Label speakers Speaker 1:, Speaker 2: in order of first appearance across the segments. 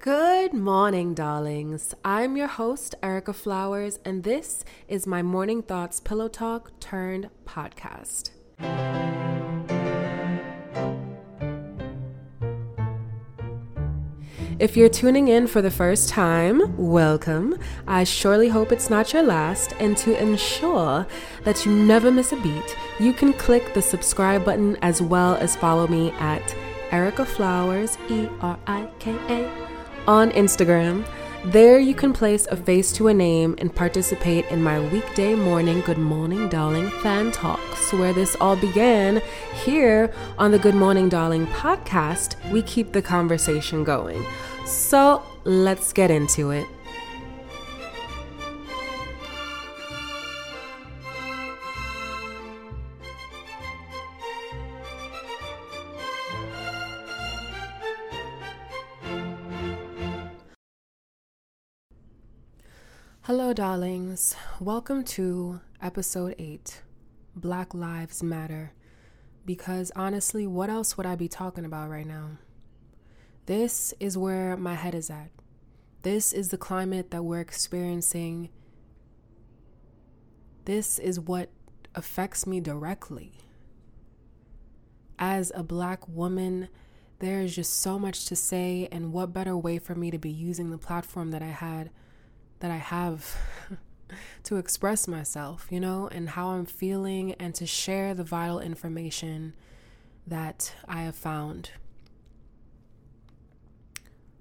Speaker 1: Good morning, darlings. I'm your host, Erika Flowers, and this is my Morning Thoughts Pillow Talk turned podcast. If you're tuning in for the first time, welcome. I surely hope it's not your last. And to ensure that you never miss a beat, you can click the subscribe button as well as follow me at Erika Flowers, E R I K A, on Instagram. There you can place a face to a name and participate in my weekday morning Good Morning Darling fan talks, where this all began. Here on the Good Morning Darling podcast, we keep the conversation going. So let's get into it. Hello, darlings. Welcome to episode 8 Black Lives Matter. Because honestly, what else would I be talking about right now? This is where my head is at. This is the climate that we're experiencing. This is what affects me directly. As a black woman, there is just so much to say, and what better way for me to be using the platform that I had that I have to express myself, you know, and how I'm feeling and to share the vital information that I have found.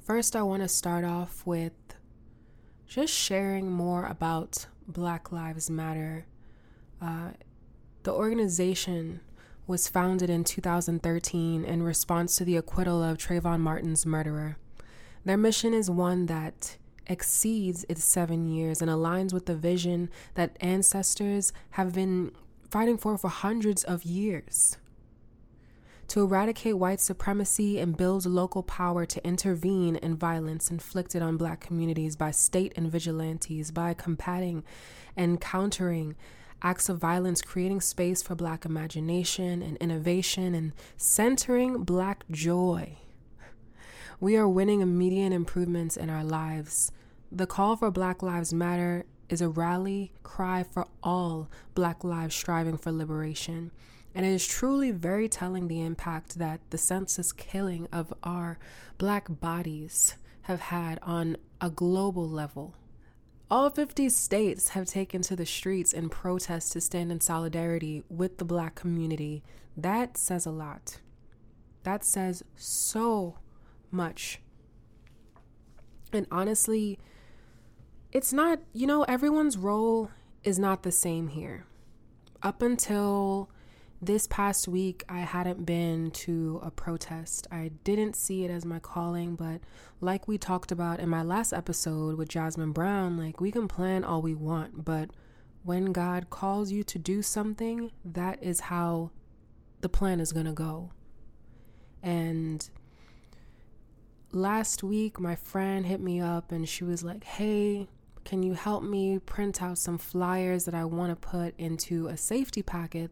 Speaker 1: First, I want to start off with just sharing more about Black Lives Matter. Uh, the organization was founded in 2013 in response to the acquittal of Trayvon Martin's murderer. Their mission is one that exceeds its seven years and aligns with the vision that ancestors have been fighting for for hundreds of years. To eradicate white supremacy and build local power to intervene in violence inflicted on black communities by state and vigilantes, by combating and countering acts of violence, creating space for black imagination and innovation, and centering black joy. We are winning immediate improvements in our lives. The call for Black Lives Matter is a rally cry for all Black lives striving for liberation. And it is truly very telling the impact that the senseless killing of our black bodies have had on a global level. All 50 states have taken to the streets in protest to stand in solidarity with the black community. That says a lot. That says so much. And honestly, it's not, you know, everyone's role is not the same here. Up until this past week, I hadn't been to a protest. I didn't see it as my calling, but like we talked about in my last episode with Jasmine Brown, like we can plan all we want, but when God calls you to do something, that is how the plan is going to go. And last week, my friend hit me up and she was like, Hey, can you help me print out some flyers that I want to put into a safety packet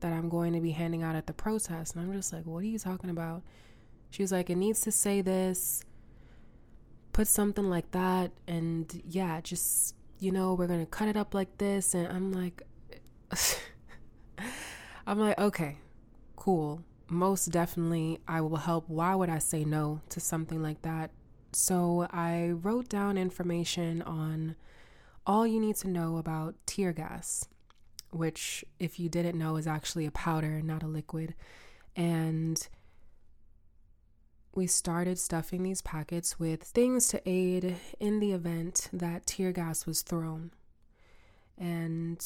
Speaker 1: that I'm going to be handing out at the protest? And I'm just like, What are you talking about? She was like, It needs to say this, put something like that. And yeah, just, you know, we're going to cut it up like this. And I'm like, I'm like, okay, cool most definitely I will help. Why would I say no to something like that? So I wrote down information on all you need to know about tear gas, which, if you didn't know, is actually a powder, and not a liquid. And we started stuffing these packets with things to aid in the event that tear gas was thrown. And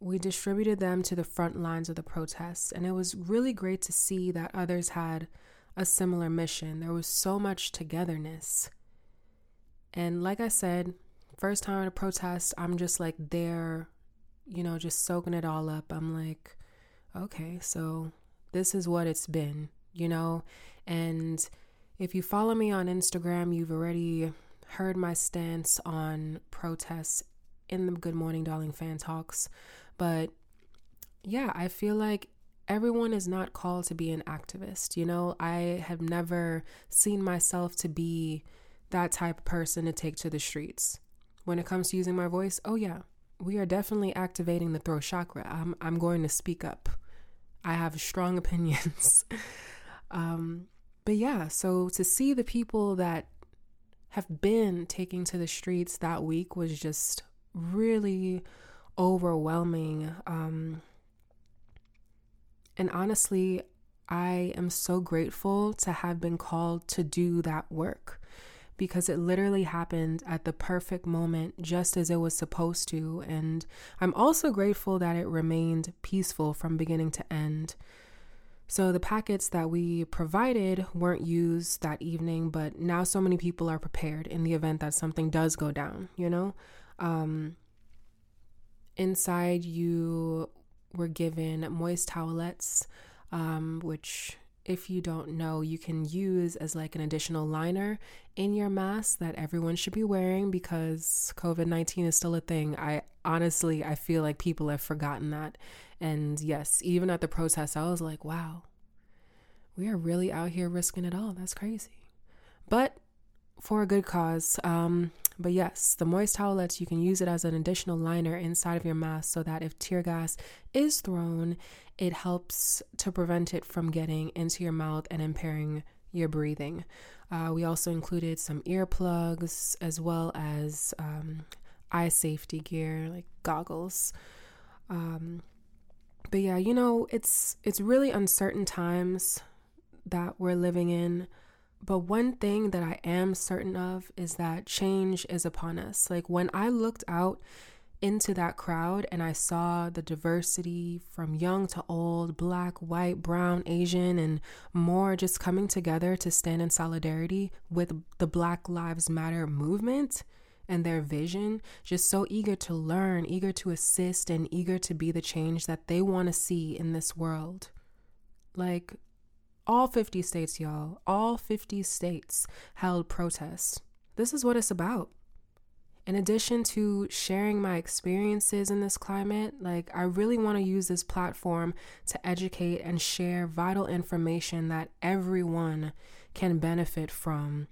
Speaker 1: we distributed them to the front lines of the protests, and it was really great to see that others had a similar mission. There was so much togetherness. And like I said, first time at a protest, I'm just like there, you know, just soaking it all up. I'm like, okay, so this is what it's been, you know? And if you follow me on Instagram, you've already heard my stance on protests in the Good Morning Darling fan talks. But yeah, I feel like everyone is not called to be an activist. You know, I have never seen myself to be that type of person to take to the streets. When it comes to using my voice, oh yeah, we are definitely activating the throat chakra. I'm I'm going to speak up. I have strong opinions. um, but yeah, so to see the people that have been taking to the streets that week was just really overwhelming. Um, and honestly, I am so grateful to have been called to do that work because it literally happened at the perfect moment, just as it was supposed to. And I'm also grateful that it remained peaceful from beginning to end. So the packets that we provided weren't used that evening, but now so many people are prepared in the event that something does go down, you know? Um, inside, you were given moist towelettes, um, which if you don't know, you can use as like an additional liner in your mask that everyone should be wearing because COVID-19 is still a thing. I honestly I feel like people have forgotten that. And yes, even at the protest I was like, wow. We are really out here risking it all. That's crazy. But for a good cause. Um but yes, the moist towelettes, you can use it as an additional liner inside of your mask so that if tear gas is thrown, it helps to prevent it from getting into your mouth and impairing your breathing. Uh, we also included some earplugs as well as um, eye safety gear like goggles. Um, but yeah, you know, it's it's really uncertain times that we're living in. But one thing that I am certain of is that change is upon us. Like when I looked out into that crowd and I saw the diversity from young to old, black, white, brown, Asian, and more just coming together to stand in solidarity with the Black Lives Matter movement and their vision, just so eager to learn, eager to assist, and eager to be the change that they want to see in this world. Like, all 50 states, y'all, all 50 states held protests. This is what it's about. In addition to sharing my experiences in this climate, like I really want to use this platform to educate and share vital information that everyone can benefit from.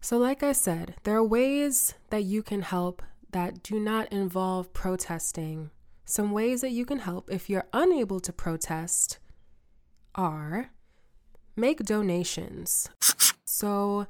Speaker 1: So, like I said, there are ways that you can help that do not involve protesting. Some ways that you can help if you're unable to protest are make donations. So,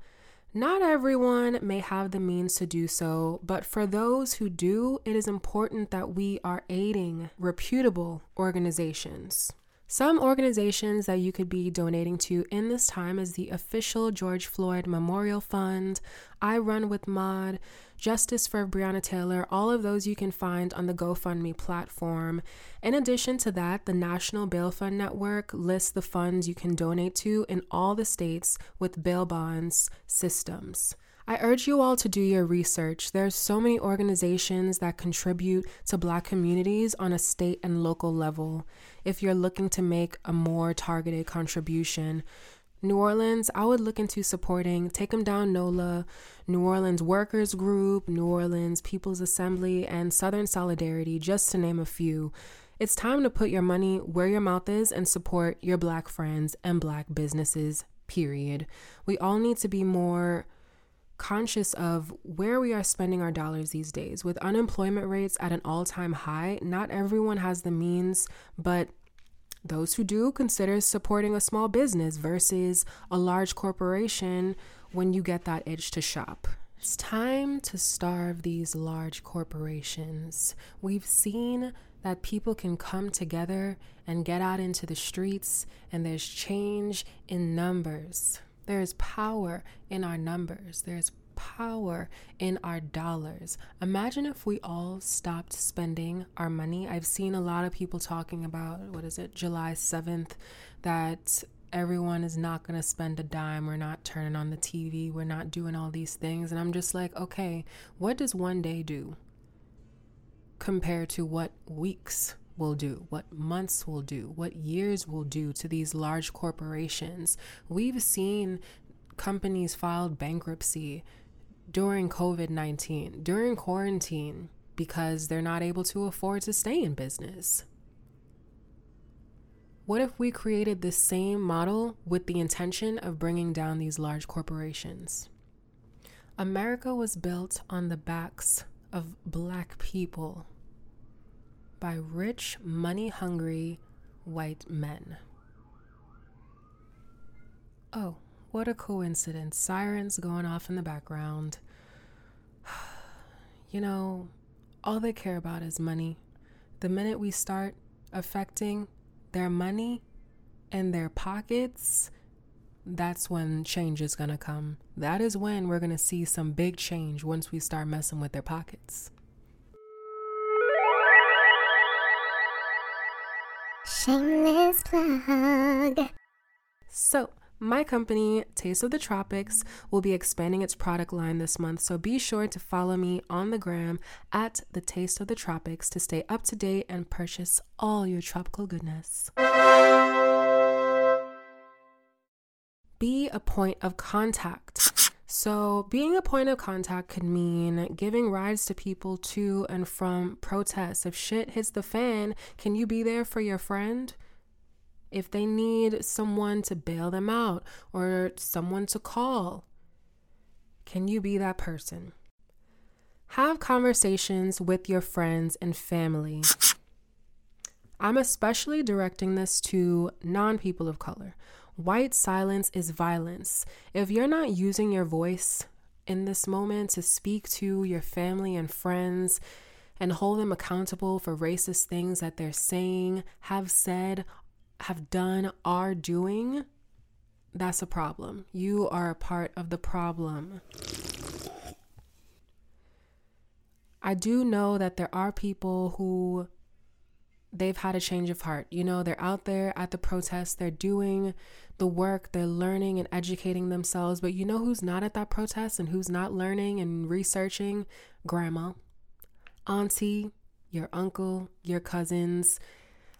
Speaker 1: not everyone may have the means to do so, but for those who do, it is important that we are aiding reputable organizations. Some organizations that you could be donating to in this time is the official George Floyd Memorial Fund, I Run with Maud, Justice for Breonna Taylor, all of those you can find on the GoFundMe platform. In addition to that, the National Bail Fund Network lists the funds you can donate to in all the states with bail bonds systems. I urge you all to do your research. There's so many organizations that contribute to black communities on a state and local level. If you're looking to make a more targeted contribution, New Orleans, I would look into supporting Take 'em Down NOLA, New Orleans Workers Group, New Orleans People's Assembly, and Southern Solidarity, just to name a few. It's time to put your money where your mouth is and support your black friends and black businesses, period. We all need to be more conscious of where we are spending our dollars these days. With unemployment rates at an all time high, not everyone has the means, but those who do consider supporting a small business versus a large corporation when you get that itch to shop. It's time to starve these large corporations. We've seen that people can come together and get out into the streets, and there's change in numbers. There is power in our numbers. There's power in our dollars. Imagine if we all stopped spending our money. I've seen a lot of people talking about, what is it, July 7th, that everyone is not going to spend a dime. We're not turning on the TV. We're not doing all these things. And I'm just like, okay, what does one day do compared to what weeks will do, what months will do, what years will do to these large corporations. We've seen companies filed bankruptcy during COVID 19, during quarantine, because they're not able to afford to stay in business. What if we created the same model with the intention of bringing down these large corporations? America was built on the backs of black people by rich, money hungry white men. Oh, what a coincidence. Sirens going off in the background. You know, all they care about is money. The minute we start affecting their money and their pockets, that's when change is going to come. That is when we're going to see some big change once we start messing with their pockets.
Speaker 2: Shameless plug.
Speaker 1: So, my company, Taste of the Tropics, will be expanding its product line this month, so be sure to follow me on the gram at the Taste of the Tropics to stay up to date and purchase all your tropical goodness. Be a point of contact. So, being a point of contact could mean giving rides to people to and from protests. If shit hits the fan, can you be there for your friend? if they need someone to bail them out or someone to call. Can you be that person? Have conversations with your friends and family. I'm especially directing this to non people of color. White silence is violence. If you're not using your voice in this moment to speak to your family and friends and hold them accountable for racist things that they're saying, have said, have done, are doing, that's a problem. You are a part of the problem. I do know that there are people who they've had a change of heart. You know, they're out there at the protests, they're doing the work, they're learning and educating themselves. But you know who's not at that protest and who's not learning and researching? Grandma, auntie, your uncle, your cousins,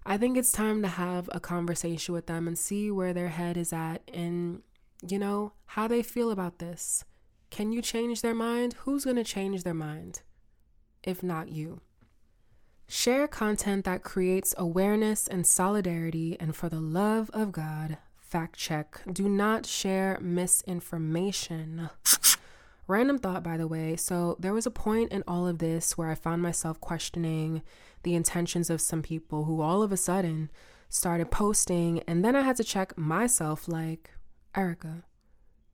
Speaker 1: I think it's time to have a conversation with them and see where their head is at and, you know, how they feel about this. Can you change their mind? Who's going to change their mind if not you? Share content that creates awareness and solidarity, and for the love of God, fact check. Do not share misinformation. Random thought, by the way. So, there was a point in all of this where I found myself questioning the intentions of some people who all of a sudden started posting. And then I had to check myself like, Erika,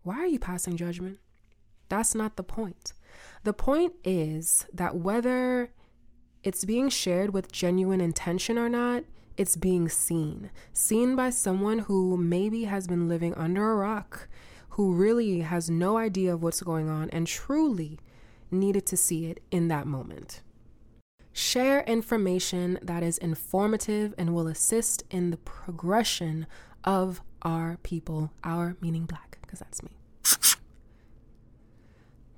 Speaker 1: why are you passing judgment? That's not the point. The point is that whether it's being shared with genuine intention or not, it's being seen. Seen by someone who maybe has been living under a rock, who really has no idea of what's going on and truly needed to see it in that moment. Share information that is informative and will assist in the progression of our people, our meaning black, because that's me.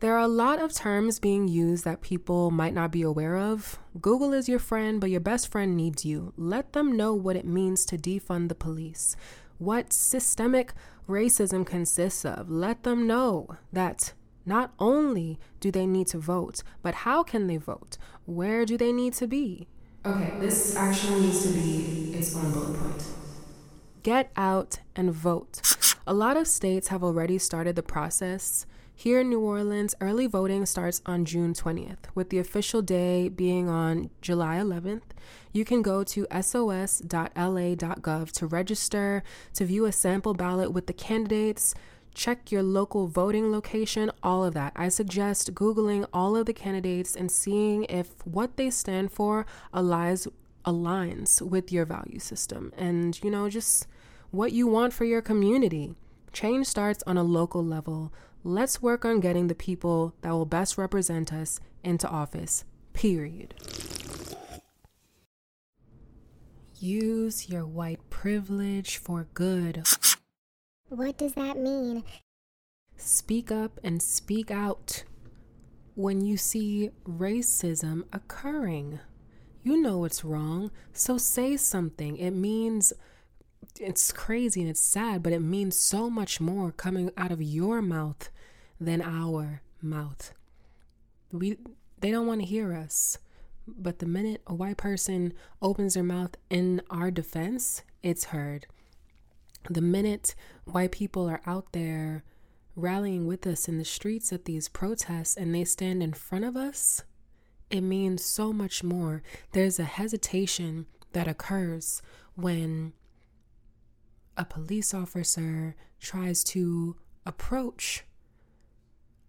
Speaker 1: There are a lot of terms being used that people might not be aware of. Google is your friend, but your best friend needs you. Let them know what it means to defund the police, what systemic racism consists of. Let them know that not only do they need to vote, but how can they vote? Where do they need to be? Okay, this actually needs to be its own bullet point. Get out and vote. A lot of states have already started the process. Here in New Orleans, early voting starts on June 20th, with the official day being on July 11th. You can go to sos.la.gov to register, to view a sample ballot with the candidates, check your local voting location, all of that. I suggest Googling all of the candidates and seeing if what they stand for aligns, aligns with your value system and, you know, just what you want for your community. Change starts on a local level. Let's work on getting the people that will best represent us into office, period. Use your white privilege for good.
Speaker 2: What does that mean?
Speaker 1: Speak up and speak out when you see racism occurring. You know it's wrong, so say something. It means it's crazy and it's sad, but it means so much more coming out of your mouth than our mouth. We they don't want to hear us. But the minute a white person opens their mouth in our defense, it's heard the minute white people are out there rallying with us in the streets at these protests and they stand in front of us, it means so much more. There's a hesitation that occurs when a police officer tries to approach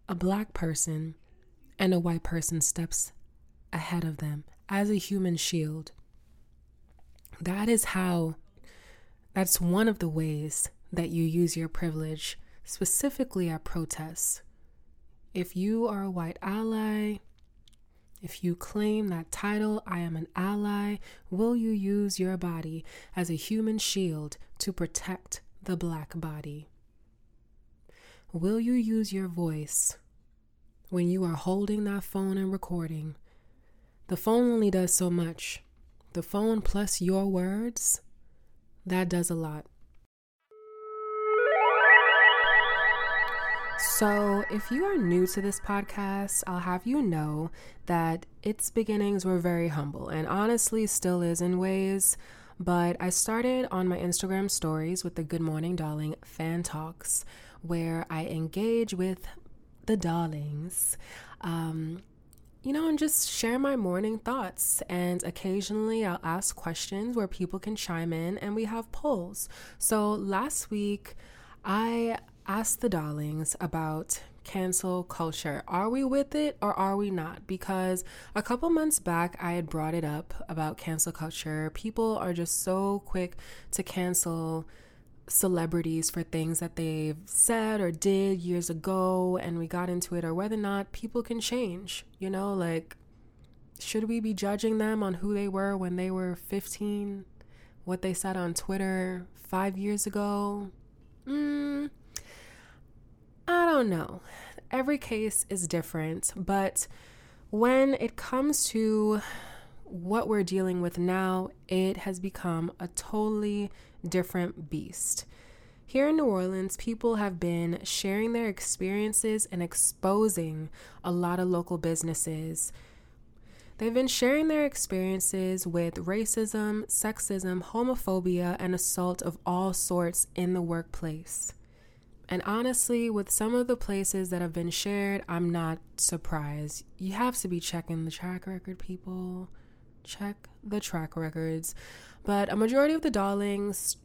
Speaker 1: a black person and a white person steps ahead of them as a human shield. That is how, that's one of the ways that you use your privilege, specifically at protests. If you are a white ally, if you claim that title, I am an ally, will you use your body as a human shield to protect the black body? Will you use your voice when you are holding that phone and recording? The phone only does so much. The phone plus your words, that does a lot. So, if you are new to this podcast, I'll have you know that its beginnings were very humble and honestly still is in ways. But I started on my Instagram stories with the Good Morning Darling fan talks, where I engage with the darlings, um, you know, and just share my morning thoughts. And occasionally I'll ask questions where people can chime in and we have polls. So last week, I ask the darlings about cancel culture. Are we with it or are we not? Because a couple months back, I had brought it up about cancel culture. People are just so quick to cancel celebrities for things that they've said or did years ago, and we got into it, or whether or not people can change. You know, like, should we be judging them on who they were when they were 15? What they said on Twitter five years ago? Mm, I don't know. Every case is different, but when it comes to what we're dealing with now, it has become a totally different beast. Here in New Orleans, people have been sharing their experiences and exposing a lot of local businesses. They've been sharing their experiences with racism, sexism, homophobia, and assault of all sorts in the workplace. And honestly, with some of the places that have been shared, I'm not surprised. You have to be checking the track record, people. Check the track records. But a majority of the darlings,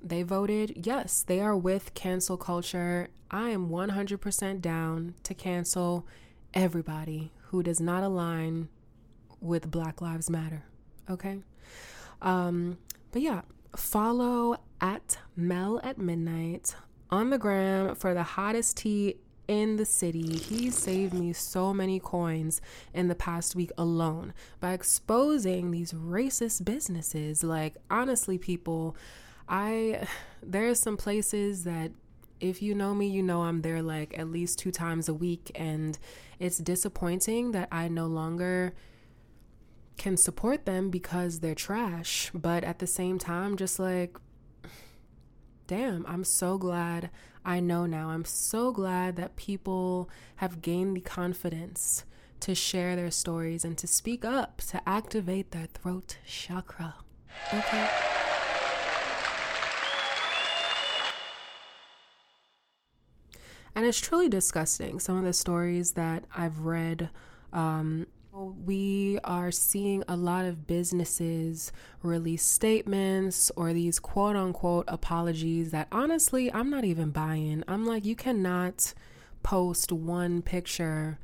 Speaker 1: they voted yes, they are with cancel culture. I am 100% down to cancel everybody who does not align with Black Lives Matter. Okay? Um, but yeah, follow at Mel at Midnight on the gram for the hottest tea in the city. He saved me so many coins in the past week alone by exposing these racist businesses. Like, honestly, people, I, there's some places that if you know me, you know I'm there like at least two times a week, and it's disappointing that I no longer can support them because they're trash. But at the same time, just like, damn, I'm so glad I know now. I'm so glad that people have gained the confidence to share their stories and to speak up, to activate their throat chakra. Okay. And it's truly disgusting. Some of the stories that I've read um, we are seeing a lot of businesses release statements or these quote unquote apologies that honestly I'm not even buying. I'm like, you cannot post one picture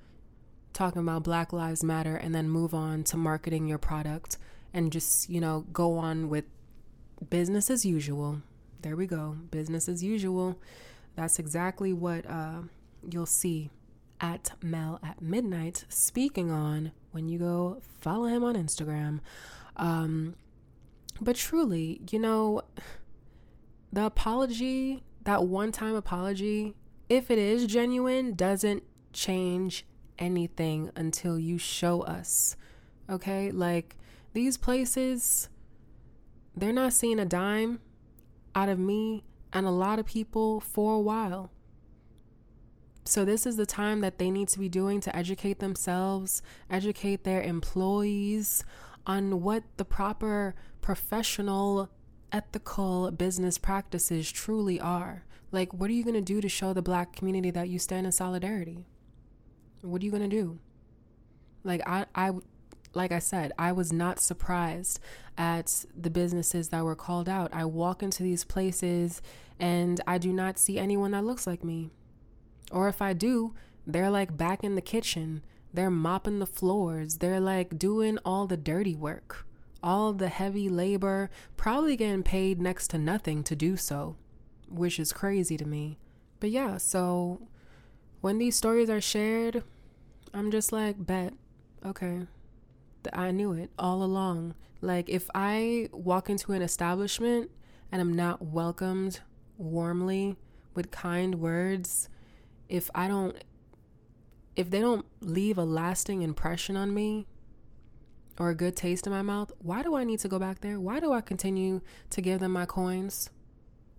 Speaker 1: talking about Black Lives Matter and then move on to marketing your product and just, you know, go on with business as usual. There we go. Business as usual. That's exactly what uh, you'll see at Mel at Midnight speaking on when you go follow him on Instagram. Um, but truly, you know, the apology, that one time apology, if it is genuine, doesn't change anything until you show us. Okay? Like these places, they're not seeing a dime out of me and a lot of people for a while. So, this is the time that they need to be doing to educate themselves, educate their employees on what the proper professional, ethical business practices truly are. Like, what are you going to do to show the black community that you stand in solidarity? What are you going to do? Like, I, I, like I said, I was not surprised at the businesses that were called out. I walk into these places and I do not see anyone that looks like me. Or if I do, they're like back in the kitchen. They're mopping the floors. They're like doing all the dirty work, all the heavy labor, probably getting paid next to nothing to do so, which is crazy to me. But yeah, so when these stories are shared, I'm just like, bet, okay. That I knew it all along. Like, if I walk into an establishment and I'm not welcomed warmly with kind words, if I don't, if they don't leave a lasting impression on me or a good taste in my mouth, why do I need to go back there? Why do I continue to give them my coins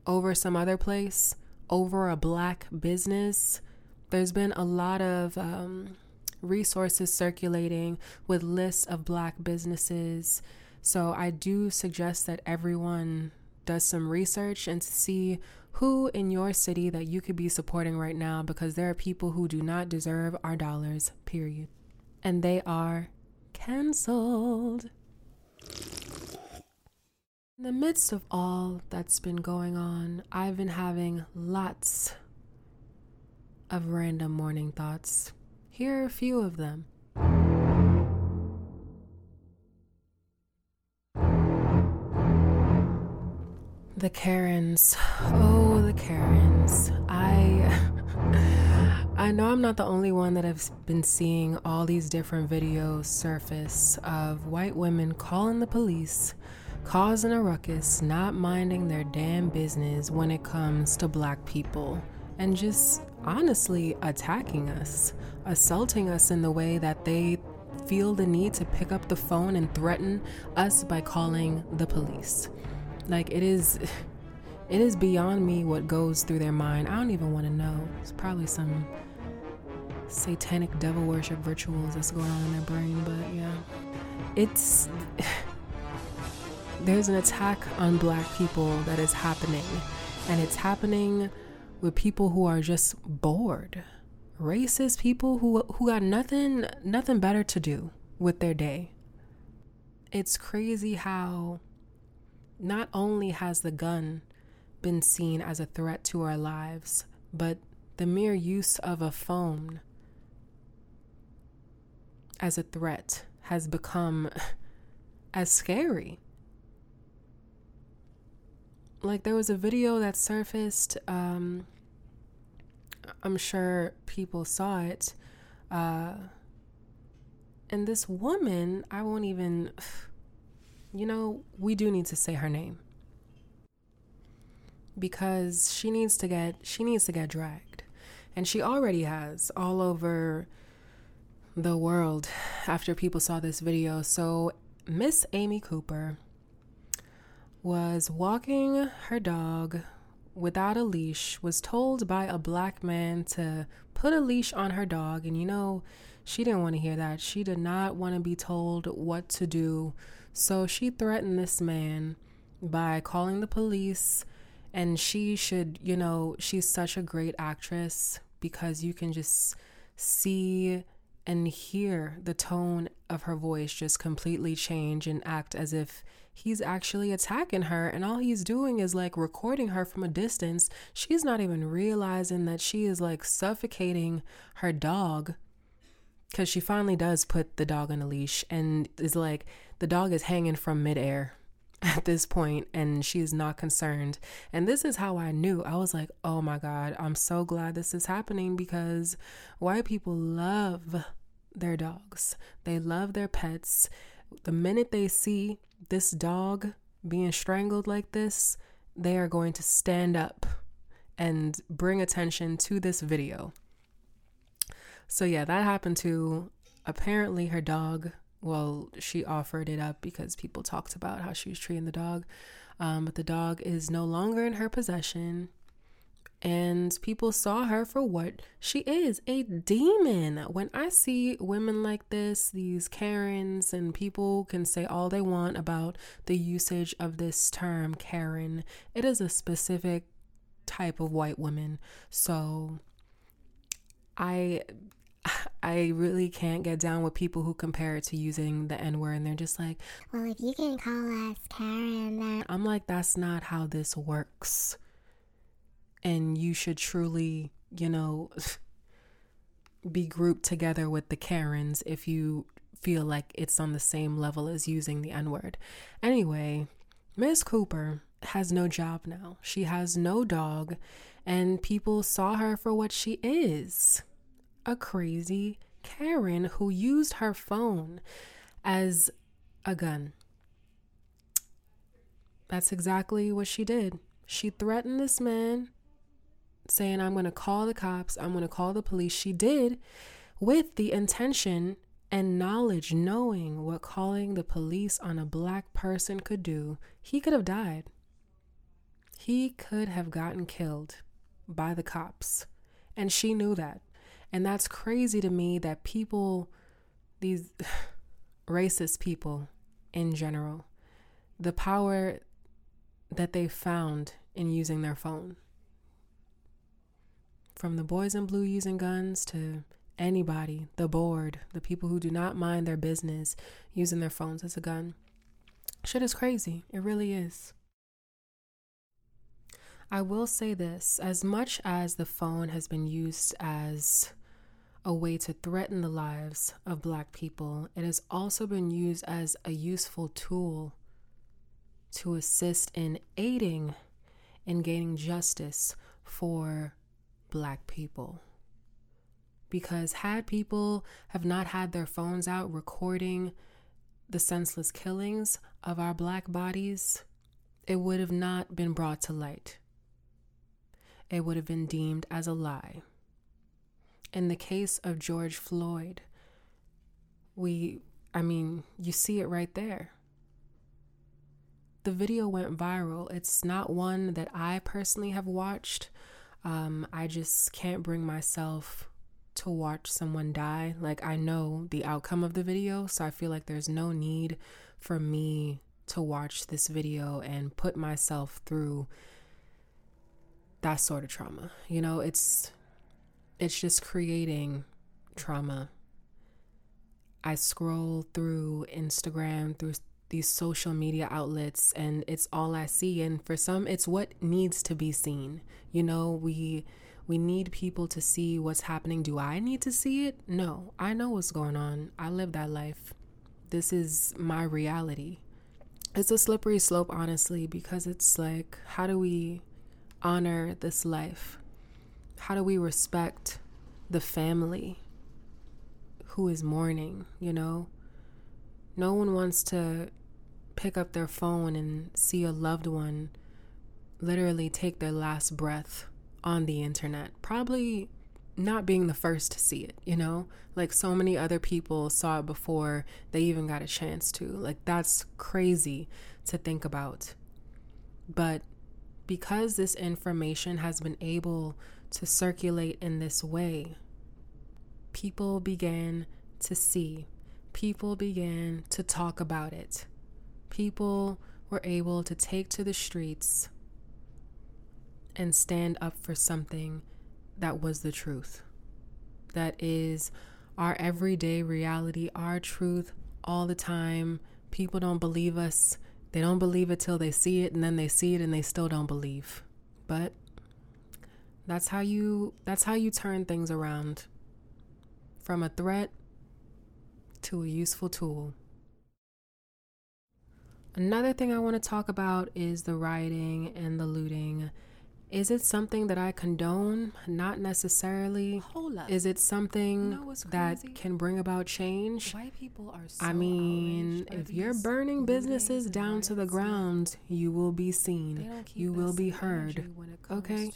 Speaker 1: over some other place, over a black business? There's been a lot of, um, resources circulating with lists of black businesses. So I do suggest that everyone does some research and see who in your city that you could be supporting right now because there are people who do not deserve our dollars, period. And they are canceled. In the midst of all that's been going on, I've been having lots of random morning thoughts. Here are a few of them. The Karens. Oh, the Karens. I I know I'm not the only one that have been seeing all these different videos surface of white women calling the police, causing a ruckus, not minding their damn business when it comes to black people, and just honestly attacking us, assaulting us in the way that they feel the need to pick up the phone and threaten us by calling the police. Like it is it is beyond me what goes through their mind. I don't even want to know. It's probably some satanic devil worship rituals that's going on in their brain, but yeah. It's there's an attack on black people that is happening and it's happening with people who are just bored. Racist people who who got nothing nothing better to do with their day. It's crazy how not only has the gun been seen as a threat to our lives, but the mere use of a phone as a threat has become as scary. Like there was a video that surfaced um i'm sure people saw it uh and this woman i won't even you know we do need to say her name because she needs to get she needs to get dragged and she already has all over the world after people saw this video so miss amy cooper was walking her dog without a leash, was told by a black man to put a leash on her dog. And you know, she didn't want to hear that. She did not want to be told what to do. So she threatened this man by calling the police. And she should, you know, she's such a great actress because you can just see and hear the tone of her voice just completely change and act as if he's actually attacking her and all he's doing is like recording her from a distance. She's not even realizing that she is like suffocating her dog because she finally does put the dog on a leash and is like the dog is hanging from midair at this point and she is not concerned. And this is how I knew. I was like, oh my God, I'm so glad this is happening because white people love their dogs, they love their pets. The minute they see this dog being strangled like this, they are going to stand up and bring attention to this video. So, yeah, that happened to apparently her dog. Well, she offered it up because people talked about how she was treating the dog. Um, but the dog is no longer in her possession and people saw her for what she is a demon. When I see women like this, these Karens, and people can say all they want about the usage of this term Karen, it is a specific type of white woman. So I I really can't get down with people who compare it to using the N word and they're just like,
Speaker 2: Well, if you can call us Karen, then.
Speaker 1: I'm like, that's not how this works. And you should truly, you know, be grouped together with the Karens if you feel like it's on the same level as using the N word. Anyway, Miss Cooper has no job now. She has no dog, and people saw her for what she is a crazy Karen who used her phone as a gun. That's exactly what she did. She threatened this man, saying, I'm going to call the cops, I'm going to call the police. She did with the intention and knowledge, knowing what calling the police on a black person could do. He could have died. He could have gotten killed by the cops. And she knew that. And that's crazy to me that people, these racist people in general, the power that they found in using their phone. From the boys in blue using guns to anybody, the bored, the people who do not mind their business using their phones as a gun. Shit is crazy. It really is. I will say this as much as the phone has been used as a way to threaten the lives of black people, it has also been used as a useful tool to assist in aiding in gaining justice for black people. Because had people have not had their phones out recording the senseless killings of our black bodies, it would have not been brought to light. It would have been deemed as a lie. In the case of George Floyd, we, I mean, you see it right there. The video went viral. It's not one that I personally have watched. Um, I just can't bring myself to watch someone die. Like, I know the outcome of the video, so I feel like there's no need for me to watch this video and put myself through that sort of trauma. You know, it's it's just creating trauma. I scroll through Instagram, through these social media outlets, and it's all I see. And for some, it's what needs to be seen. You know, we we need people to see what's happening. Do I need to see it? No, I know what's going on. I live that life. This is my reality. It's a slippery slope, honestly, because it's like, how do we honor this life? How do we respect the family who is mourning, you know? No one wants to pick up their phone and see a loved one literally take their last breath on the internet. Probably not being the first to see it, you know? Like so many other people saw it before they even got a chance to. Like that's crazy to think about. But because this information has been able to circulate in this way, people began to see, people began to talk about it. People were able to take to the streets and stand up for something that was the truth. That is our everyday reality, our truth all the time. People don't believe us. They don't believe it till they see it, and then they see it and they still don't believe. But that's how you that's how you turn things around from a threat to a useful tool. Another thing I want to talk about is the rioting and the looting is it something that I condone? Not necessarily.
Speaker 3: Hold up.
Speaker 1: Is it something
Speaker 3: You know
Speaker 1: that can bring about change?
Speaker 3: White people are so
Speaker 1: I mean, if you're burning businesses down to the ground, you will be seen. You will be heard.
Speaker 3: energy when it comes
Speaker 1: Okay?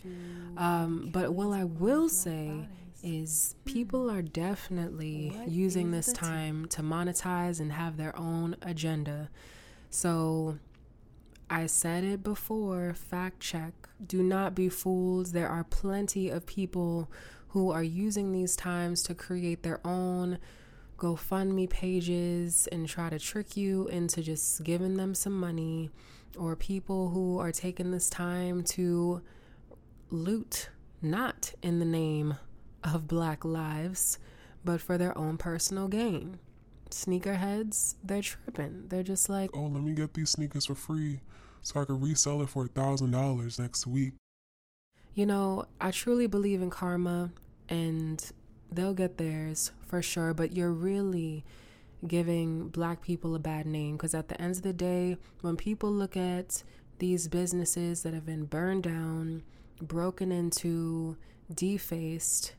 Speaker 1: Um, but what I will say is people are definitely
Speaker 3: What
Speaker 1: using this time to monetize and have their own agenda. So I said it before, fact check. Do not be fooled. There are plenty of people who are using these times to create their own GoFundMe pages and try to trick you into just giving them some money, or people who are taking this time to loot not in the name of Black lives, but for their own personal gain. Sneakerheads, they're tripping. They're just like,
Speaker 3: oh, let me get these sneakers for free so I can resell it for a thousand dollars next week.
Speaker 1: You know, I truly believe in karma and they'll get theirs for sure, but you're really giving black people a bad name because at the end of the day, when people look at these businesses that have been burned down, broken into, defaced,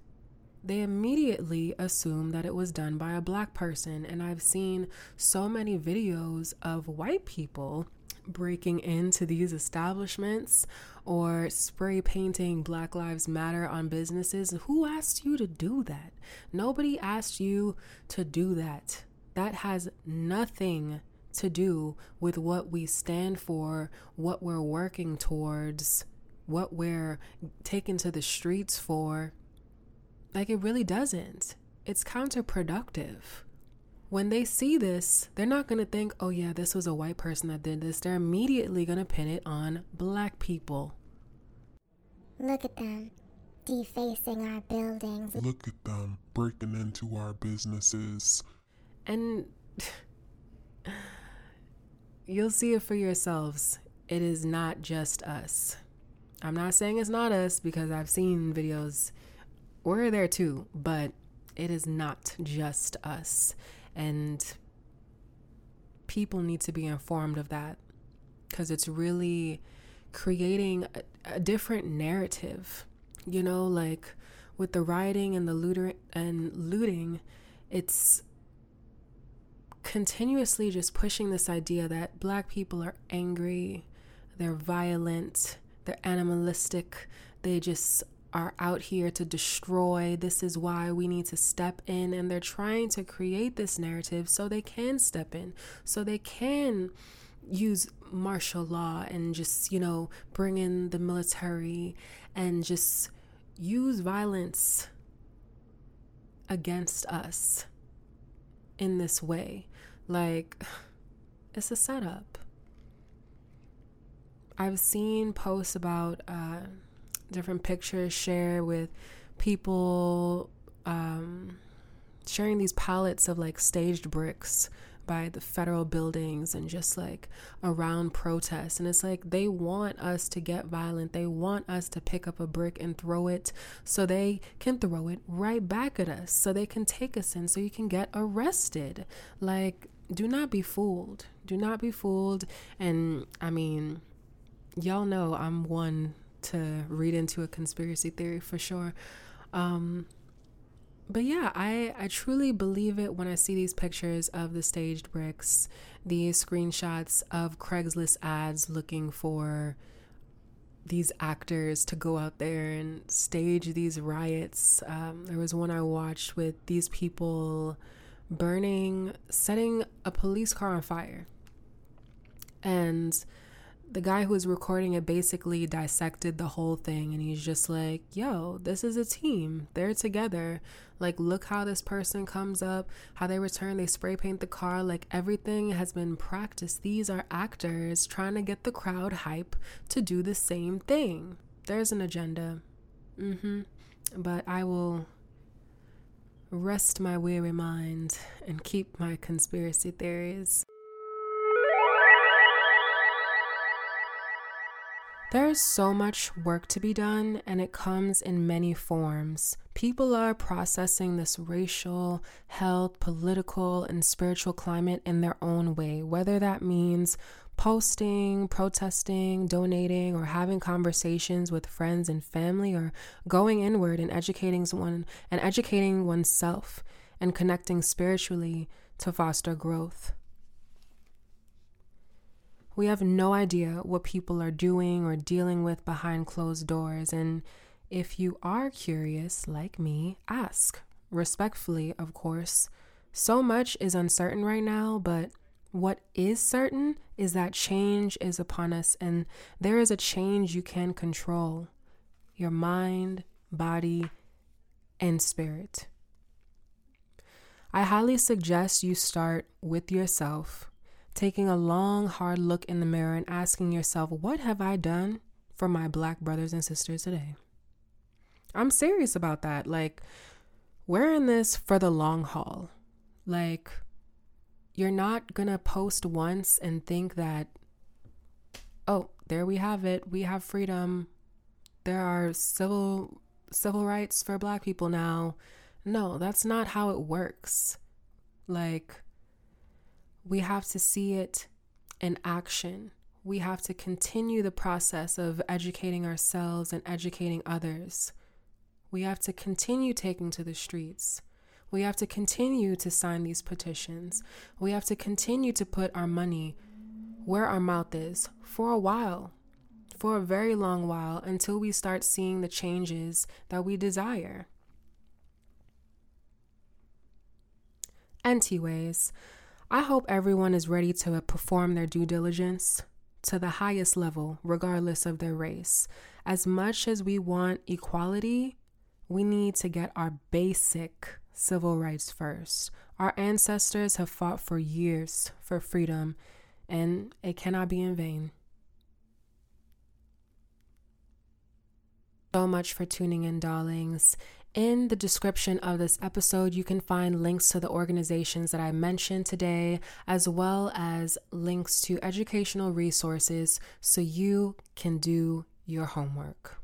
Speaker 1: they immediately assume that it was done by a black person. And I've seen so many videos of white people breaking into these establishments or spray painting Black Lives Matter on businesses. Who asked you to do that? Nobody asked you to do that. That has nothing to do with what we stand for, what we're working towards, what we're taken to the streets for. Like, it really doesn't. It's counterproductive. When they see this, they're not going to think, oh, yeah, this was a white person that did this. They're immediately going to pin it on black people.
Speaker 2: Look at them defacing our buildings.
Speaker 3: Look at them breaking into our businesses.
Speaker 1: And you'll see it for yourselves. It is not just us. I'm not saying it's not us because I've seen videos we're there too, but it is not just us. And people need to be informed of that because it's really creating a, a, different narrative. You know, like with the rioting and the looter and looting, it's continuously just pushing this idea that black people are angry, they're violent, they're animalistic, they just are out here to destroy. This is why we need to step in. And they're trying to create this narrative so they can step in, so they can use martial law and just, you know, bring in the military and just use violence against us in this way. Like, it's a setup. I've seen posts about, uh, different pictures shared with people um, sharing these pallets of like staged bricks by the federal buildings and just like around protests. And it's like they want us to get violent. They want us to pick up a brick and throw it so they can throw it right back at us, so they can take us in, so you can get arrested. Like, do not be fooled. Do not be fooled. And I mean, y'all know I'm one to read into a conspiracy theory for sure. Um, but yeah, I, I truly believe it when I see these pictures of the staged bricks, these screenshots of Craigslist ads looking for these actors to go out there and stage these riots. Um, there was one I watched with these people burning, setting a police car on fire. And the guy who was recording it basically dissected the whole thing and he's just like, yo, this is a team. They're together. Like, look how this person comes up, how they return, they spray paint the car. Like, everything has been practiced. These are actors trying to get the crowd hype to do the same thing. There's an agenda. Mm hmm. But I will rest my weary mind and keep my conspiracy theories. There is so much work to be done, and it comes in many forms. People are processing this racial, health, political, and spiritual climate in their own way, whether that means posting, protesting, donating, or having conversations with friends and family, or going inward and educating one and educating oneself and connecting spiritually to foster growth. We have no idea what people are doing or dealing with behind closed doors. And if you are curious, like me, ask. Respectfully, of course. So much is uncertain right now, but what is certain is that change is upon us, and there is a change you can control your mind, body, and spirit. I highly suggest you start with yourself taking a long, hard look in the mirror and asking yourself, what have I done for my black brothers and sisters today? I'm serious about that. Like, we're in this for the long haul. Like, you're not gonna post once and think that, oh, there we have it. We have freedom. There are civil civil rights for black people now. No, that's not how it works. Like, we have to see it in action. We have to continue the process of educating ourselves and educating others. We have to continue taking to the streets. We have to continue to sign these petitions. We have to continue to put our money where our mouth is for a while, for a very long while, until we start seeing the changes that we desire. Anyways, I hope everyone is ready to perform their due diligence to the highest level, regardless of their race. As much as we want equality, we need to get our basic civil rights first. Our ancestors have fought for years for freedom, and it cannot be in vain. So much for tuning in, darlings. In the description of this episode, you can find links to the organizations that I mentioned today, as well as links to educational resources so you can do your homework.